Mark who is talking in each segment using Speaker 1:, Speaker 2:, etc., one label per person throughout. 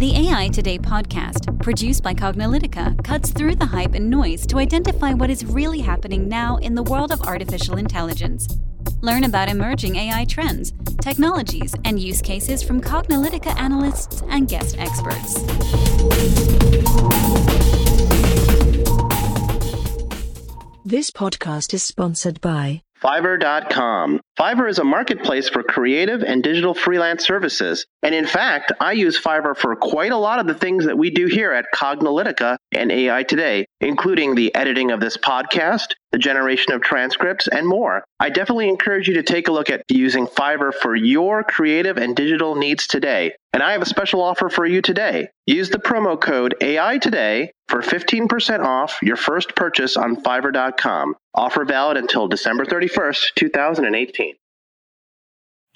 Speaker 1: The AI Today podcast, produced by Cognilytica, cuts through the hype and noise to identify what is really happening now in the world of artificial intelligence. Learn about emerging AI trends, technologies, and use cases from Cognilytica analysts and guest experts.
Speaker 2: This podcast is sponsored by
Speaker 3: Fiverr.com. Fiverr is a marketplace for creative and digital freelance services. And in fact, I use Fiverr for quite a lot of the things that we do here at Cognilytica and AI Today, including the editing of this podcast, the generation of transcripts, and more. I definitely encourage you to take a look at using Fiverr for your creative and digital needs today. And I have a special offer for you today. Use the promo code AI Today for 15% off your first purchase on Fiverr.com. Offer valid until December 31st, 2018.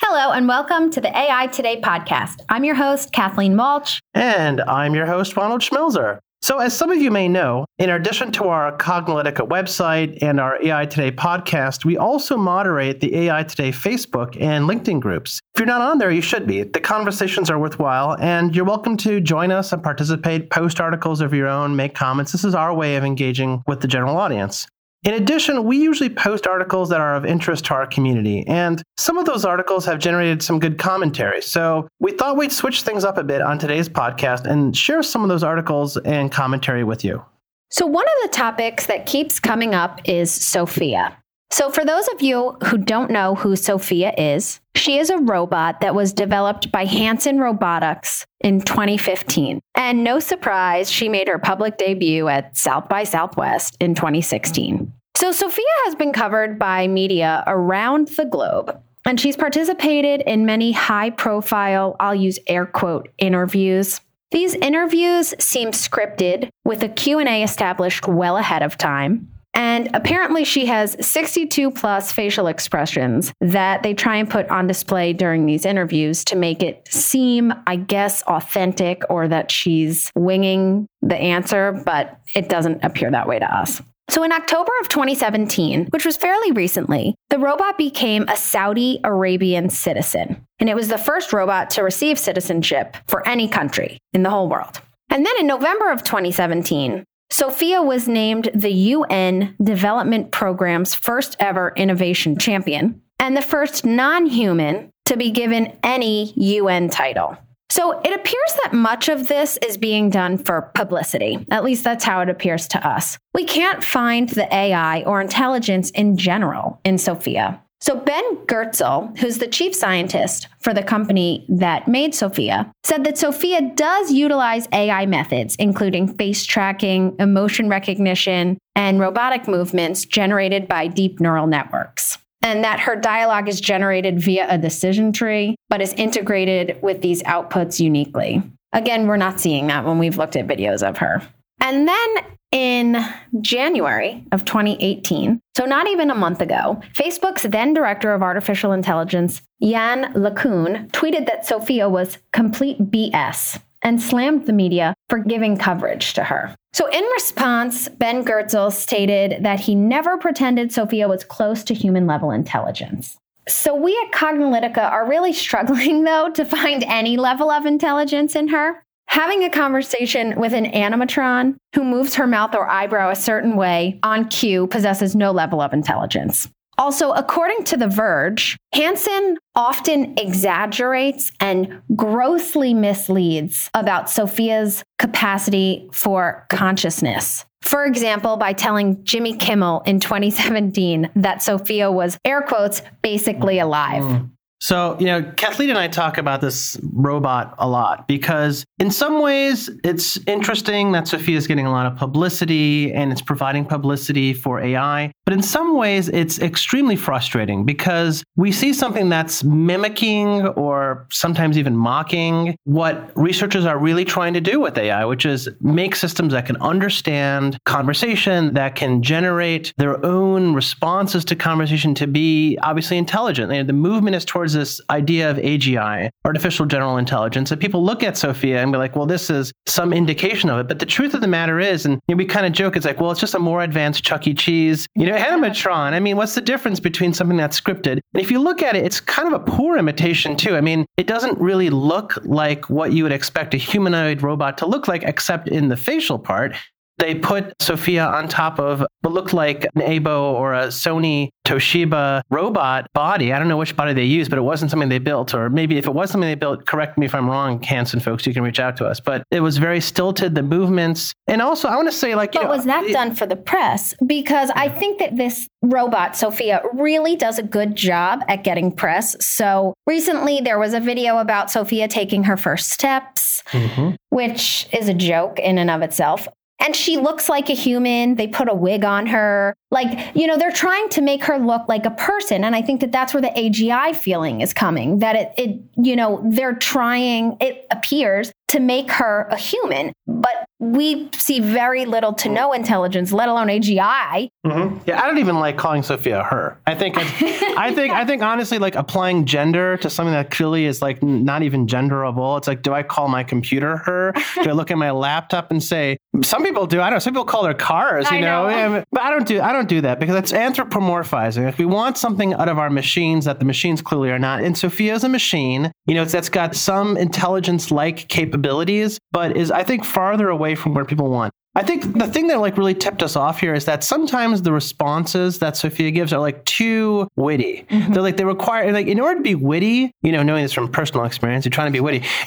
Speaker 4: Hello, and welcome to the AI Today podcast. I'm your host, Kathleen Walch.
Speaker 5: And I'm your host, Ronald Schmelzer. So, as some of you may know, in addition to our Cognilytica website and our AI Today podcast, we also moderate the AI Today Facebook and LinkedIn groups. If you're not on there, you should be. The conversations are worthwhile, and you're welcome to join us and participate, post articles of your own, make comments. This is our way of engaging with the general audience. In addition, we usually post articles that are of interest to our community, and some of those articles have generated some good commentary. So we thought we'd switch things up a bit on today's podcast and share some of those articles and commentary with you.
Speaker 4: So, one of the topics that keeps coming up is Sophia. So, for those of you who don't know who Sophia is, she is a robot that was developed by Hanson Robotics in 2015. And no surprise, she made her public debut at South by Southwest in 2016. So, Sophia has been covered by media around the globe. And she's participated in many high profile, I'll use air quote, interviews. These interviews seem scripted with a Q&A established well ahead of time. And apparently, she has 62 plus facial expressions that they try and put on display during these interviews to make it seem, I guess, authentic or that she's winging the answer, but it doesn't appear that way to us. So, in October of 2017, which was fairly recently, the robot became a Saudi Arabian citizen. And it was the first robot to receive citizenship for any country in the whole world. And then in November of 2017, Sophia was named the UN Development Program's first ever innovation champion and the first non human to be given any UN title. So it appears that much of this is being done for publicity. At least that's how it appears to us. We can't find the AI or intelligence in general in Sophia. So, Ben Goertzel, who's the chief scientist for the company that made Sophia, said that Sophia does utilize AI methods, including face tracking, emotion recognition, and robotic movements generated by deep neural networks. And that her dialogue is generated via a decision tree, but is integrated with these outputs uniquely. Again, we're not seeing that when we've looked at videos of her. And then in January of 2018, so not even a month ago, Facebook's then director of artificial intelligence, Yann LeCun, tweeted that Sophia was complete BS and slammed the media for giving coverage to her. So, in response, Ben Goertzel stated that he never pretended Sophia was close to human level intelligence. So, we at Cognilytica are really struggling, though, to find any level of intelligence in her. Having a conversation with an animatron who moves her mouth or eyebrow a certain way on cue possesses no level of intelligence. Also, according to The Verge, Hanson often exaggerates and grossly misleads about Sophia's capacity for consciousness. For example, by telling Jimmy Kimmel in 2017 that Sophia was, air quotes, basically alive. Mm.
Speaker 5: So, you know, Kathleen and I talk about this robot a lot because in some ways it's interesting that Sophia is getting a lot of publicity and it's providing publicity for AI. But in some ways it's extremely frustrating because we see something that's mimicking or sometimes even mocking what researchers are really trying to do with AI, which is make systems that can understand conversation, that can generate their own responses to conversation to be obviously intelligent. The movement is towards this idea of AGI, artificial general intelligence, and people look at Sophia and be like, well, this is some indication of it. But the truth of the matter is, and you know, we kind of joke, it's like, well, it's just a more advanced Chuck E. Cheese, you know, animatron. I mean, what's the difference between something that's scripted? And if you look at it, it's kind of a poor imitation too. I mean, it doesn't really look like what you would expect a humanoid robot to look like, except in the facial part. They put Sophia on top of what looked like an Aibo or a Sony Toshiba robot body. I don't know which body they used, but it wasn't something they built. Or maybe if it was something they built, correct me if I'm wrong, Hanson folks, you can reach out to us. But it was very stilted, the movements. And also, I want to say, like,
Speaker 4: but
Speaker 5: know,
Speaker 4: was that
Speaker 5: it-
Speaker 4: done for the press? Because I think that this robot, Sophia, really does a good job at getting press. So recently there was a video about Sophia taking her first steps,
Speaker 5: Mhm.
Speaker 4: which is a joke in and of itself. And she looks like a human. They put a wig on her. Like, you know, they're trying to make her look like a person. And I think that that's where the AGI feeling is coming that it, it you know, they're trying, it appears, to make her a human. But we see very little to no intelligence, let alone AGI.
Speaker 5: Mhm. Yeah, I don't even like calling Sophia her. I think, I think, I think honestly, like applying gender to something that clearly is like not even genderable. It's like, do I call my computer her? Do I look at my laptop and say? Some people do. I don't know. Some people call their cars. You know,
Speaker 4: know.
Speaker 5: But I don't do. I don't do that because it's anthropomorphizing. If we want something out of our machines that the machines clearly are not, and Sophia is a machine. You know, it's, that's got some intelligence-like capabilities, but is I think farther away from where people want. I think the thing that like really tipped us off here is that sometimes the responses that Sophia gives are like too witty. They're like they require like in order to be witty, you know, knowing this from personal experience, you're trying to be witty.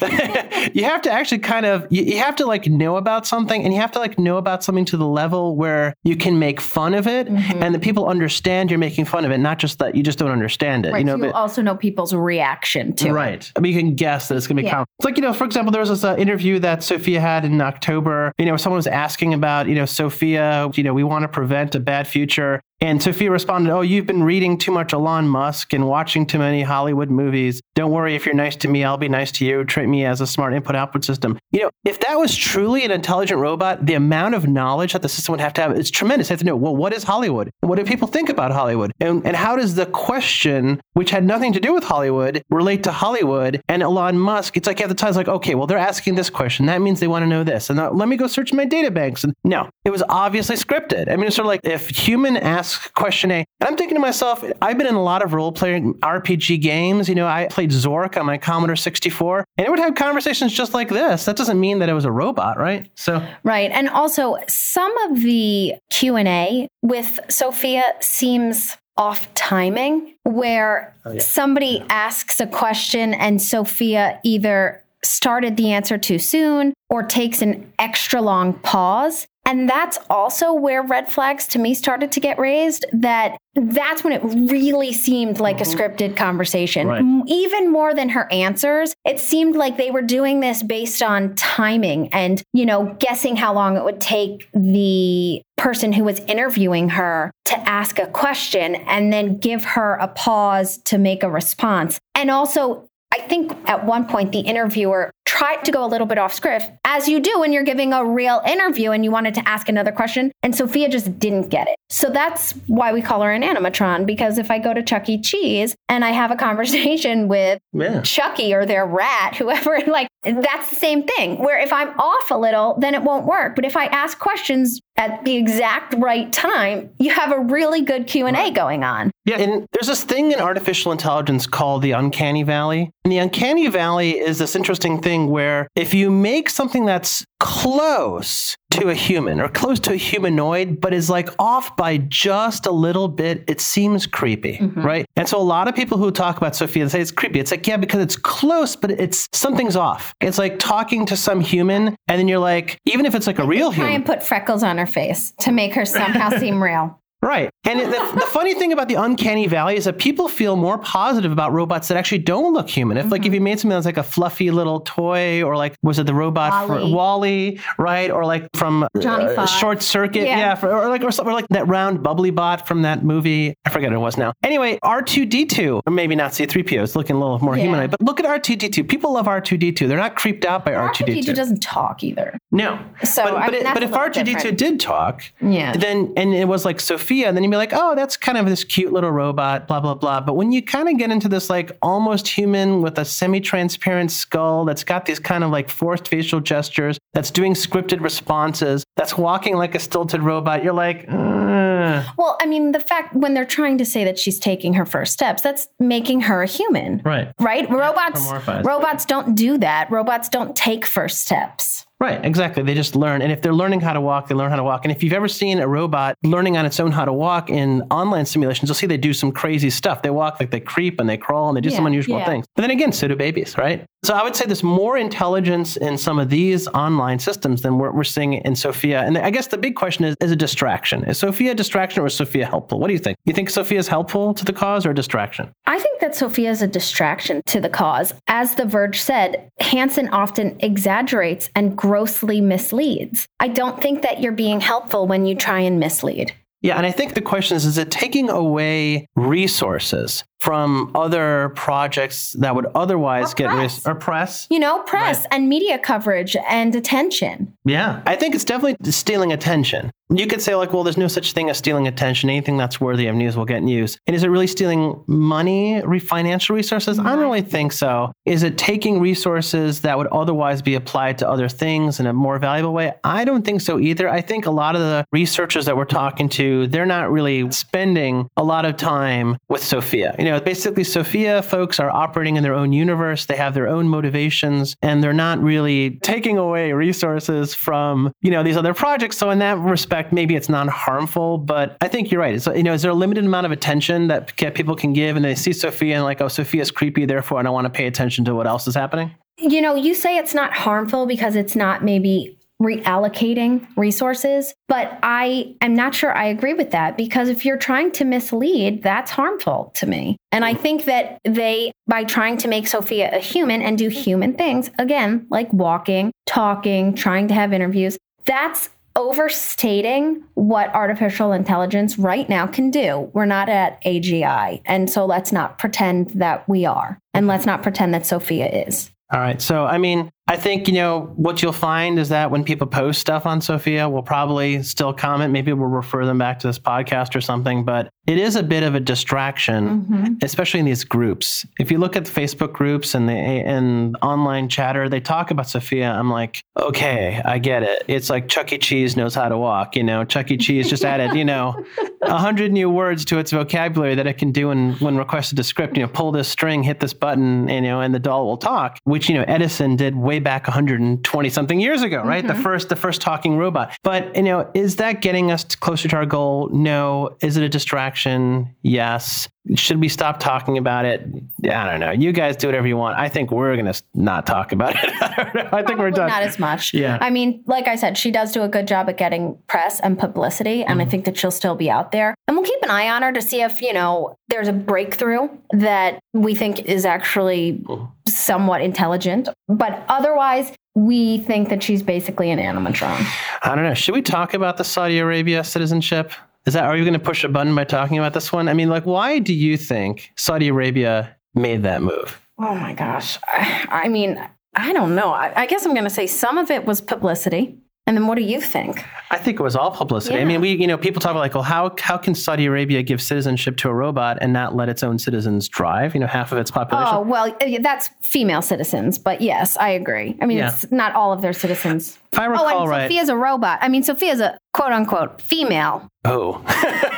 Speaker 5: you have to actually kind of you, you have to like know about something and you have to like know about something to the level where you can make fun of it and the people understand you're making fun of it, not just that you just don't understand it.
Speaker 4: Right.
Speaker 5: You know,
Speaker 4: you
Speaker 5: but-
Speaker 4: also know people's reaction to it.
Speaker 5: Right. I mean, you can guess that it's going to be
Speaker 4: Yeah.
Speaker 5: common. It's like, you know, for example, there was this uh, interview that Sophia had in October. You know, someone was asking about, you know, Sophia, you know, we want to prevent a bad future. And Sophia responded, Oh, you've been reading too much Elon Musk and watching too many Hollywood movies. Don't worry, if you're nice to me, I'll be nice to you. Treat me as a smart input output system. You know, if that was truly an intelligent robot, the amount of knowledge that the system would have to have is tremendous. Have to know, well, what is Hollywood? What do people think about Hollywood? And, and how does the question, which had nothing to do with Hollywood, relate to Hollywood and Elon Musk? It's like have the time, it's like, okay, well, they're asking this question. That means they want to know this. And uh, let me go search my data banks. And no, it was obviously scripted. I mean, it's sort of like if human asks question A, and I'm thinking to myself, I've been in a lot of role playing RPG games. You know, I played Zork on my Commodore 64, and it would have conversations just like this. That doesn't mean that it was a robot, right? So,
Speaker 4: Right. And also some of the Q&A with Sophia seems off timing where oh, somebody asks a question and Sophia either started the answer too soon or takes an extra long pause. And that's also where red flags to me started to get raised that that's when it really seemed like a mm-hmm. scripted conversation.
Speaker 5: Right.
Speaker 4: Even more than her answers, it seemed like they were doing this based on timing and, you know, guessing how long it would take the person who was interviewing her to ask a question and then give her a pause to make a response. And also, I think at one point the interviewer tried to go a little bit off script, as you do when you're giving a real interview and you wanted to ask another question, and Sophia just didn't get it. So that's why we call her an animatron, because if I go to Chuck E. Cheese and I have a conversation with
Speaker 5: yeah.
Speaker 4: Chucky or their rat, whoever, like that's the same thing. Where if I'm off a little, then it won't work. But if I ask questions at the exact right time, you have a really good Q and A going on.
Speaker 5: Yeah, and there's this thing in artificial intelligence called the uncanny valley. And the uncanny valley is this interesting thing where if you make something that's close to a human or close to a humanoid, but is like off by just a little bit, it seems creepy, mm-hmm. right? And so a lot of people who talk about Sophia say it's creepy. It's like, yeah, because it's close, but it's something's off. It's like talking to some human, and then you're like, even if it's like a real human.
Speaker 4: Try and put freckles on her face to make her somehow seem real.
Speaker 5: Right. And the, the funny thing about the uncanny valley is that people feel more positive about robots that actually don't look human. If like if you made something that's like a fluffy little toy or like was it the robot
Speaker 4: Wall-E.
Speaker 5: for Wally, right? Or like from uh, Short Circuit,
Speaker 4: Yeah.
Speaker 5: yeah, for, or like or, something like that round bubbly bot from that movie. I forget what it was now. Anyway, R2D2, or maybe not C3PO, it's looking a little more
Speaker 4: Yeah.
Speaker 5: humanoid, but look at R2D2. People love R2D2. They're not creeped out by R2D2.
Speaker 4: R2D2 doesn't talk either.
Speaker 5: no.
Speaker 4: So,
Speaker 5: but,
Speaker 4: I
Speaker 5: but,
Speaker 4: mean,
Speaker 5: it, but if
Speaker 4: little
Speaker 5: R2D2
Speaker 4: different.
Speaker 5: did talk,
Speaker 4: Yeah.
Speaker 5: then and it was like Sophia Sophia, and then you'd be like, oh, that's kind of this cute little robot, blah, blah, blah. But when you kind of get into this like almost human with a semi transparent skull that's got these kind of like forced facial gestures, that's doing scripted responses, that's walking like a stilted robot, you're like, "Ugh."
Speaker 4: Well, I mean, the fact when they're trying to say that she's taking her first steps, that's making her a human.
Speaker 5: right.
Speaker 4: Right? Robots robots don't do that. Robots don't take first steps.
Speaker 5: Right, exactly. They just learn. And if they're learning how to walk, they learn how to walk. And if you've ever seen a robot learning on its own how to walk in online simulations, you'll see they do some crazy stuff. They walk like they creep and they crawl and they do some unusual
Speaker 4: yeah.
Speaker 5: things. But then again, so do babies, right? So I would say there's more intelligence in some of these online systems than we're, we're seeing in Sophia. And I guess the big question is, is a distraction. Is Sophia a distraction or is Sophia helpful? What do you think? You think Sophia is helpful to the cause or a distraction?
Speaker 4: I think that Sophia is a distraction to the cause. As The Verge said, Hanson often exaggerates and grossly misleads. I don't think that you're being helpful when you try and mislead.
Speaker 5: Yeah, and I think the question is is it taking away resources from other projects that would otherwise get
Speaker 4: press.
Speaker 5: res- or press?
Speaker 4: You know, press and media coverage and attention.
Speaker 5: Yeah, I think it's definitely stealing attention. You could say like, well, there's no such thing as stealing attention. Anything that's worthy of news will get news. And is it really stealing money, re- financial resources? I don't really think so. Is it taking resources that would otherwise be applied to other things in a more valuable way? I don't think so either. I think a lot of the researchers that we're talking to, they're not really spending a lot of time with Sophia. You know, basically, Sophia folks are operating in their own universe. They have their own motivations, and they're not really taking away resources from you know these other projects. So in that respect, maybe it's not harmful. But I think you're right. So you know, is there a limited amount of attention that people can give, and they see Sophia and like, oh, Sophia's creepy, therefore I don't want to pay attention to what else is happening?
Speaker 4: You know, you say it's not harmful because it's not maybe reallocating resources, but I am not sure I agree with that because if you're trying to mislead, that's harmful to me. And I think that they, by trying to make Sophia a human and do human things, again, like walking, talking, trying to have interviews, that's overstating what artificial intelligence right now can do. We're not at AGI. And so let's not pretend that we are. And let's not pretend that Sophia is.
Speaker 5: All right. So, I mean, I think, you know, what you'll find is that when people post stuff on Sophia, we'll probably still comment. Maybe we'll refer them back to this podcast or something, but it is a bit of a distraction, mm-hmm. especially in these groups. If you look at the Facebook groups and the and online chatter, they talk about Sophia. I'm like, okay, I get it. It's like Chuck E. Cheese knows how to walk. You know, Chuck E. Cheese just added, you know, a hundred new words to its vocabulary that it can do when, when requested to script. You know, pull this string, hit this button, you know, and the doll will talk, which, you know, Edison did way back 120 something years ago, right? The first, the first talking robot. But, you know, is that getting us closer to our goal? No. Is it a distraction? Yes. Should we stop talking about it? I don't know. You guys do whatever you want. I think we're going to not talk about it. I don't know. I think we're done.
Speaker 4: Not as much.
Speaker 5: Yeah.
Speaker 4: I mean, like I said, she does do a good job at getting press and publicity, and I
Speaker 5: Mm-hmm.
Speaker 4: think that she'll still be out there. And we'll keep an eye on her to see if, you know, there's a breakthrough that we think is actually
Speaker 5: Mm-hmm.
Speaker 4: Somewhat intelligent. But otherwise, we think that she's basically an animatron.
Speaker 5: I don't know. Should we talk about the Saudi Arabia citizenship? Is that are you going to push a button by talking about this one? I mean, like, why do you think Saudi Arabia made that move?
Speaker 4: Oh my gosh. I, I mean, I don't know. I, I guess I'm going to say some of it was publicity. And then what do you think?
Speaker 5: I think it was all publicity. I mean, we, you know, people talk about like, well, how how can Saudi Arabia give citizenship to a robot and not let its own citizens drive? You know, half of its population.
Speaker 4: Oh, well, uh, that's female citizens, but yes, I agree. I mean,
Speaker 5: Yeah.
Speaker 4: it's not all of their citizens.
Speaker 5: If I
Speaker 4: Oh,
Speaker 5: recall
Speaker 4: and
Speaker 5: right.
Speaker 4: Sophia's a robot. I mean, Sophia's a quote unquote female,
Speaker 5: oh.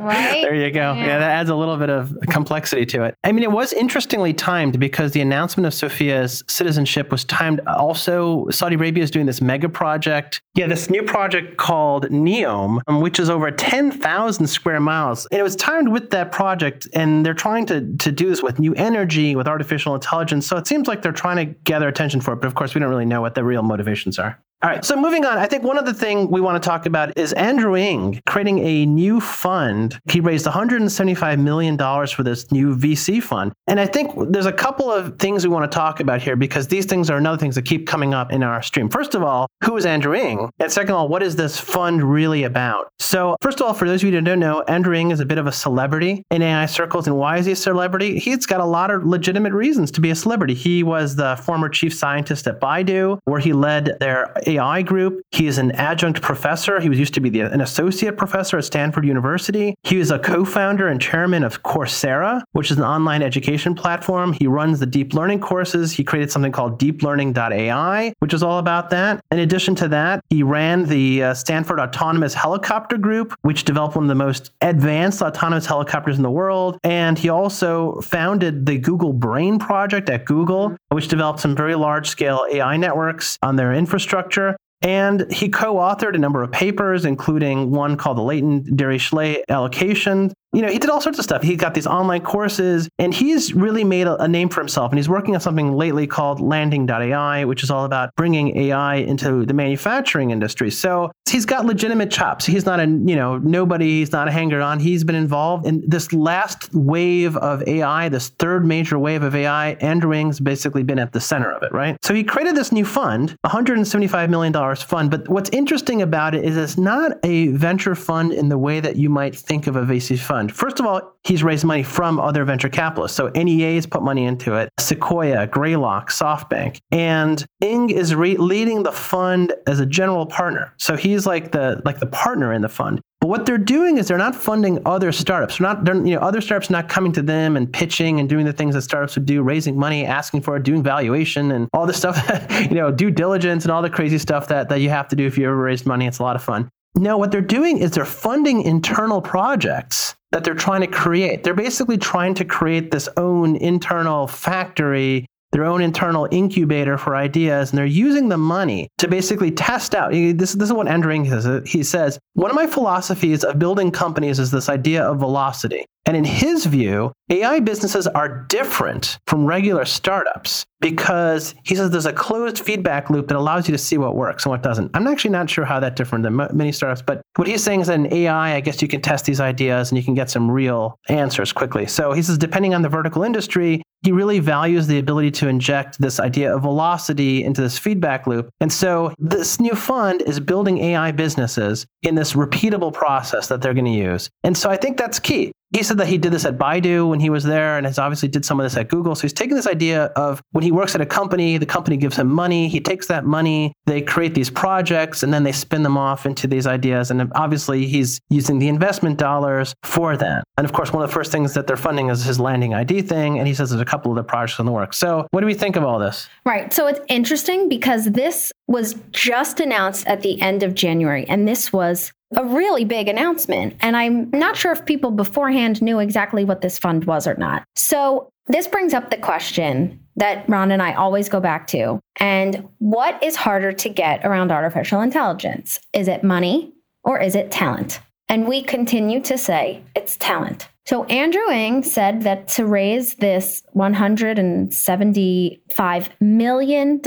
Speaker 4: right?
Speaker 5: There you go. Yeah. that adds a little bit of complexity to it. I mean, it was interestingly timed because the announcement of Sophia's citizenship was timed. Also, Saudi Arabia is doing this mega project. Yeah, this new project called Neom, um, which is over 10,000 square miles. And it was timed with that project, and they're trying to, to do this with new energy, with artificial intelligence. So it seems like they're trying to gather attention for it. But of course, we don't really know what the real motivations are. All right, so moving on, I think one other thing we want to talk about is Andrew Ng creating a new fund. He raised $175 million for this new VC fund. And I think there's a couple of things we want to talk about here because these things are another things that keep coming up in our stream. First of all, who is Andrew Ng? And second of all, what is this fund really about? So, first of all, for those of you who don't know, Andrew Ng is a bit of a celebrity in AI circles. And why is he a celebrity? He's got a lot of legitimate reasons to be a celebrity. He was the former chief scientist at Baidu, where he led their AI group. He is an adjunct professor. He was used to be the, an associate professor at Stanford University. He is a co-founder and chairman of Coursera, which is an online education platform. He runs the deep learning courses. He created something called deeplearning.ai, which is all about that. In addition to that, he ran the uh, Stanford Autonomous Helicopter Group, which developed one of the most advanced autonomous helicopters in the world. And he also founded the Google Brain Project at Google, which developed some very large scale AI networks on their infrastructure. And he co authored a number of papers, including one called the Latent Dirichlet Allocation, you know, he did all sorts of stuff. He got these online courses and he's really made a, name for himself. And he's working on something lately called landing.ai, which is all about bringing AI into the manufacturing industry. So he's got legitimate chops. He's not a, you know, nobody, he's not a hanger on. He's been involved in this last wave of AI, this third major wave of AI. Andrew Ng's basically been at the center of it, right? So he created this new fund, $175 million fund. But what's interesting about it is it's not a venture fund in the way that you might think of a VC fund fund. First of all, he's raised money from other venture capitalists. So NEA's put money into it, Sequoia, Greylock, SoftBank. And Ng is re- leading the fund as a general partner. So he's like the like the partner in the fund. But what they're doing is they're not funding other startups. They're not, they're, you know, other startups not coming to them and pitching and doing the things that startups would do, raising money, asking for it, doing valuation and all the stuff, that, you know, due diligence and all the crazy stuff that, that you have to do if you ever raised money. It's a lot of fun. No, what they're doing is they're funding internal projects that they're trying to create. They're basically trying to create this own internal factory, their own internal incubator for ideas, and they're using the money to basically test out. This, this is what Andrew Ng says. He says, One of my philosophies of building companies is this idea of velocity. And in his view, AI businesses are different from regular startups because he says there's a closed feedback loop that allows you to see what works and what doesn't. I'm actually not sure how that's different than many startups, but what he's saying is that in AI, I guess you can test these ideas and you can get some real answers quickly. So he says, depending on the vertical industry, he really values the ability to inject this idea of velocity into this feedback loop. And so this new fund is building AI businesses in this repeatable process that they're going to use. And so I think that's key he said that he did this at Baidu when he was there and has obviously did some of this at Google. So he's taking this idea of when he works at a company, the company gives him money, he takes that money, they create these projects and then they spin them off into these ideas and obviously he's using the investment dollars for that. And of course, one of the first things that they're funding is his landing.ai thing and he says there's a couple of the projects in the works. So, what do we think of all this?
Speaker 4: Right. So it's interesting because this was just announced at the end of January and this was a really big announcement. And I'm not sure if people beforehand knew exactly what this fund was or not. So this brings up the question that Ron and I always go back to. And what is harder to get around artificial intelligence? Is it money or is it talent? And we continue to say it's talent. So Andrew Ng said that to raise this $175 million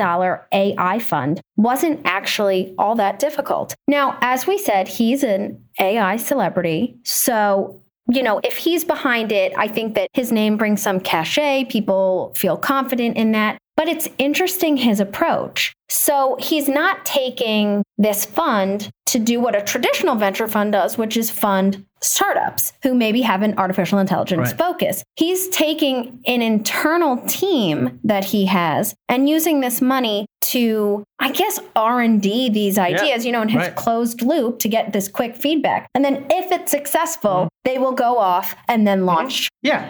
Speaker 4: AI fund wasn't actually all that difficult. Now, as we said, he's an AI celebrity. So you know, if he's behind it, I think that his name brings some cachet. People feel confident in that. But it's interesting his approach. So he's not taking this fund to do what a traditional venture fund does, which is fund startups who maybe have an artificial intelligence right. focus. He's taking an internal team that he has and using this money to I guess R&D these ideas, yeah. you know, in his right. closed loop to get this quick feedback. And then if it's successful, mm-hmm. they will go off and then launch.
Speaker 5: Yeah.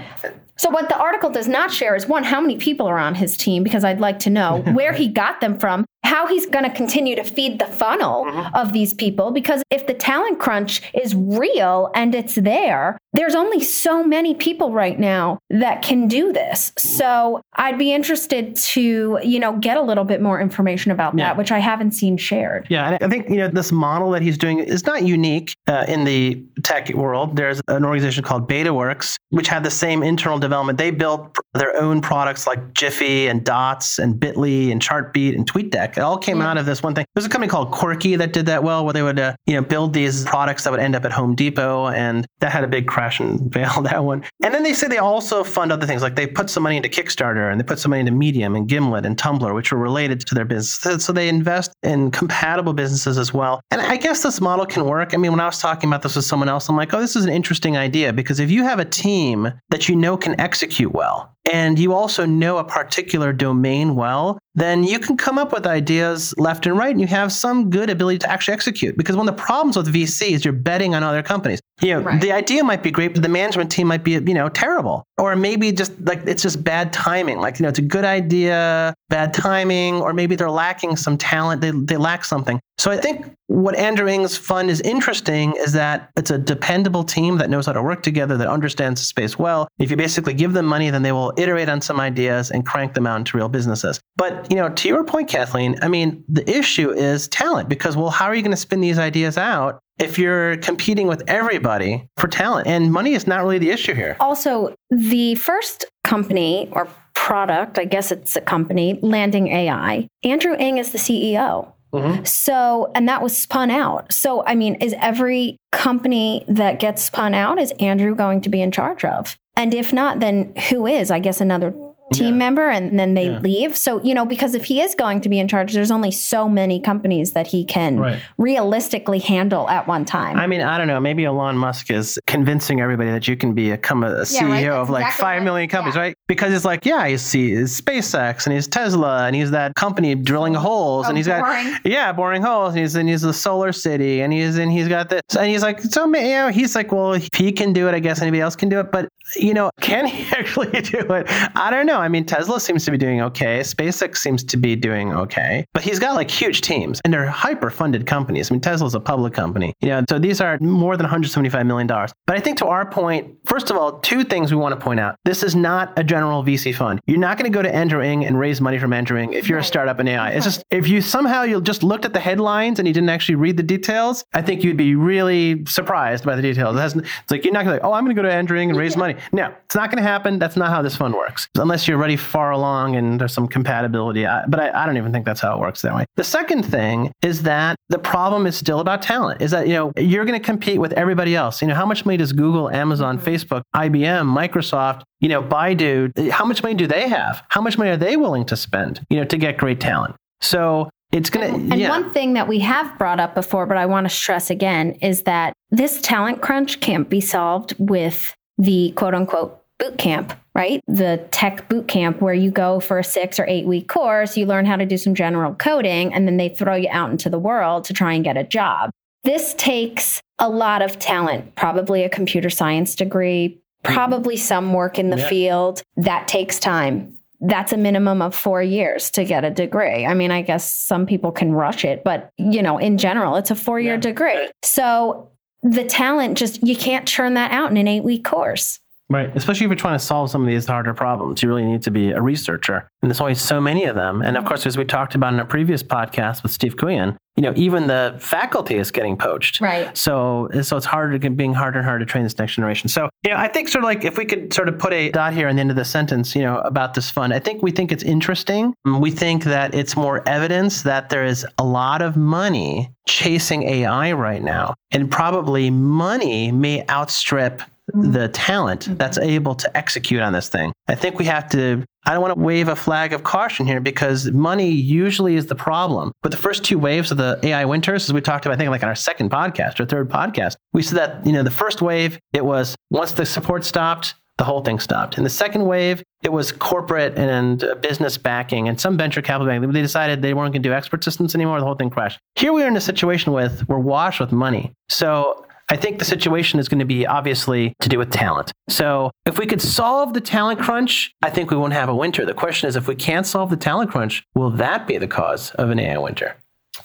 Speaker 4: So what the article does not share is one, how many people are on his team because I'd like to know where he got them from, how he's going to continue to feed the funnel mm-hmm. of these people because if the talent crunch is real and it's there, there's only so many people right now that can do this. So I'd be interested to, you know, get a little bit more information about yeah. that, which I haven't seen shared.
Speaker 5: Yeah, and I think, you know, this model that he's doing is not unique uh, in the tech world. There's an organization called BetaWorks, which had the same internal development. They built their own products like Giphy and Dots and Bitly and Chartbeat and TweetDeck. It all came yeah. out of this one thing. There's a company called Quirky that did that well, where they would, uh, you know, build these products that would end up at Home Depot, and that had a big crash and fail that one. And then they say they also fund other things, like they put some money into Kickstarter and they put some money into Medium and Gimlet and Tumblr, which are related to their business. So they invest in compatible businesses as well. And I guess this model can work. I mean, when I was talking about this with someone else, I'm like, oh, this is an interesting idea because if you have a team that you know can execute well, and you also know a particular domain well, then you can come up with ideas left and right and you have some good ability to actually execute. Because one of the problems with VC is you're betting on other companies. You know,
Speaker 4: Right.
Speaker 5: the idea might be great, but the management team might be, you know, terrible. Or maybe just like it's just bad timing. Like, you know, it's a good idea, bad timing, or maybe they're lacking some talent. They, they lack something. So I think what Andrew Ng's fund is interesting is that it's a dependable team that knows how to work together, that understands the space well. If you basically give them money, then they will iterate on some ideas and crank them out into real businesses. But, you know, to your point, Kathleen, I mean, the issue is talent because, well, how are you going to spin these ideas out if you're competing with everybody for talent? And money is not really the issue here.
Speaker 4: Also, the first company or product, I guess it's a company, Landing AI, Andrew Ng is the CEO.
Speaker 5: Mhm.
Speaker 4: So, and that was spun out. So, I mean, is every company that gets spun out, is Andrew going to be in charge of? And if not, then who is? I guess another team
Speaker 5: Yeah.
Speaker 4: member and then they
Speaker 5: Yeah.
Speaker 4: leave. So, you know, because if he is going to be in charge, there's only so many companies that he can
Speaker 5: Right.
Speaker 4: realistically handle at one time.
Speaker 5: I mean, I don't know. Maybe Elon Musk is convincing everybody that you can be a, become a, a CEO
Speaker 4: right.
Speaker 5: of like
Speaker 4: exactly
Speaker 5: five
Speaker 4: what-
Speaker 5: million companies,
Speaker 4: yeah.
Speaker 5: right? Because it's like, yeah, he's, he's SpaceX and he's Tesla and he's that company drilling oh, holes and
Speaker 4: Oh,
Speaker 5: he's
Speaker 4: boring.
Speaker 5: got yeah, boring holes. And he's and he's the Solar City and he's and he's got this and he's like, so ma- you know, he's like, well, if he can do it, I guess anybody else can do it. But you know, can he actually do it? I don't know. I mean, Tesla seems to be doing okay. SpaceX seems to be doing okay, but he's got like huge teams and they're hyper funded companies. I mean, Tesla's a public company, you know, so these are more than 175 million dollars. But I think to our point, first of all, two things we want to point out: this is not a general VC fund. You're not going to go to Andrew Ng and raise money from Andrew Ng if you're a startup in AI. It's just if you somehow you just looked at the headlines and you didn't actually read the details, I think you'd be really surprised by the details. It it's like you're not going to like, oh, I'm going to go to Andrew Ng and raise money. No, it's not going to happen. That's not how this fund works, unless you're already far along and there's some compatibility. I, but I, I don't even think that's how it works that way. The second thing is that the problem is still about talent. Is that you know you're going to compete with everybody else. You know how much money does Google, Amazon, Facebook, IBM, Microsoft, you know Baidu? How much money do they have? How much money are they willing to spend? You know to get great talent. So it's going to
Speaker 4: And
Speaker 5: yeah.
Speaker 4: one thing that we have brought up before, but I want to stress again, is that this talent crunch can't be solved with the quote unquote boot camp, right? The tech boot camp where you go for a six or eight week course, you learn how to do some general coding, and then they throw you out into the world to try and get a job. This takes a lot of talent, probably a computer science degree, mm-hmm. probably some work in the
Speaker 5: Yeah.
Speaker 4: field. That takes time that's a minimum of four years to get a degree. I mean, I guess some people can rush it, but you know, in general, it's a four year
Speaker 5: Yeah.
Speaker 4: degree. So the talent just, you can't churn that out in an eight week course.
Speaker 5: Right. Especially if you're trying to solve some of these harder problems, you really need to be a researcher. And there's always so many of them. And of mm-hmm. course, as we talked about in a previous podcast with Steve Kuyan, you know, even the faculty is getting poached.
Speaker 4: Right.
Speaker 5: So, so it's harder to being harder and harder to train this next generation. So, you know, I think sort of like if we could sort of put a dot here on the end of the sentence, you know, about this fund, I think we think it's interesting. Mm, we think that it's more evidence that there is a lot of money chasing AI right now, and probably money may outstrip the talent that's able to execute on this thing. I think we have to. I don't want to wave a flag of caution here because money usually is the problem. But the first two waves of the AI winters, as we talked about, I think like on our second podcast or third podcast, we said that, you know, the first wave, it was once the support stopped, the whole thing stopped. In the second wave, it was corporate and uh, business backing and some venture capital bank. They decided they weren't going to do expert systems anymore. The whole thing crashed. Here we are in a situation with we're washed with money. So I think the situation is going to be obviously to do with talent. So if we could solve the talent crunch, I think we won't have a winter. The question is, if we can't solve the talent crunch, will that be the cause of an AI winter?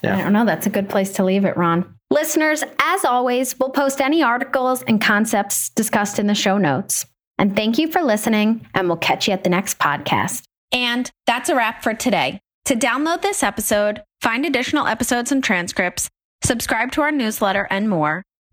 Speaker 5: Yeah.
Speaker 4: I don't know. That's a good place to leave it, Ron. Listeners, as always, we'll post any articles and concepts discussed in the show notes. And thank you for listening, and we'll catch you at the next podcast. And that's a wrap for today. To download this episode, find additional episodes and transcripts, subscribe to our newsletter, and more,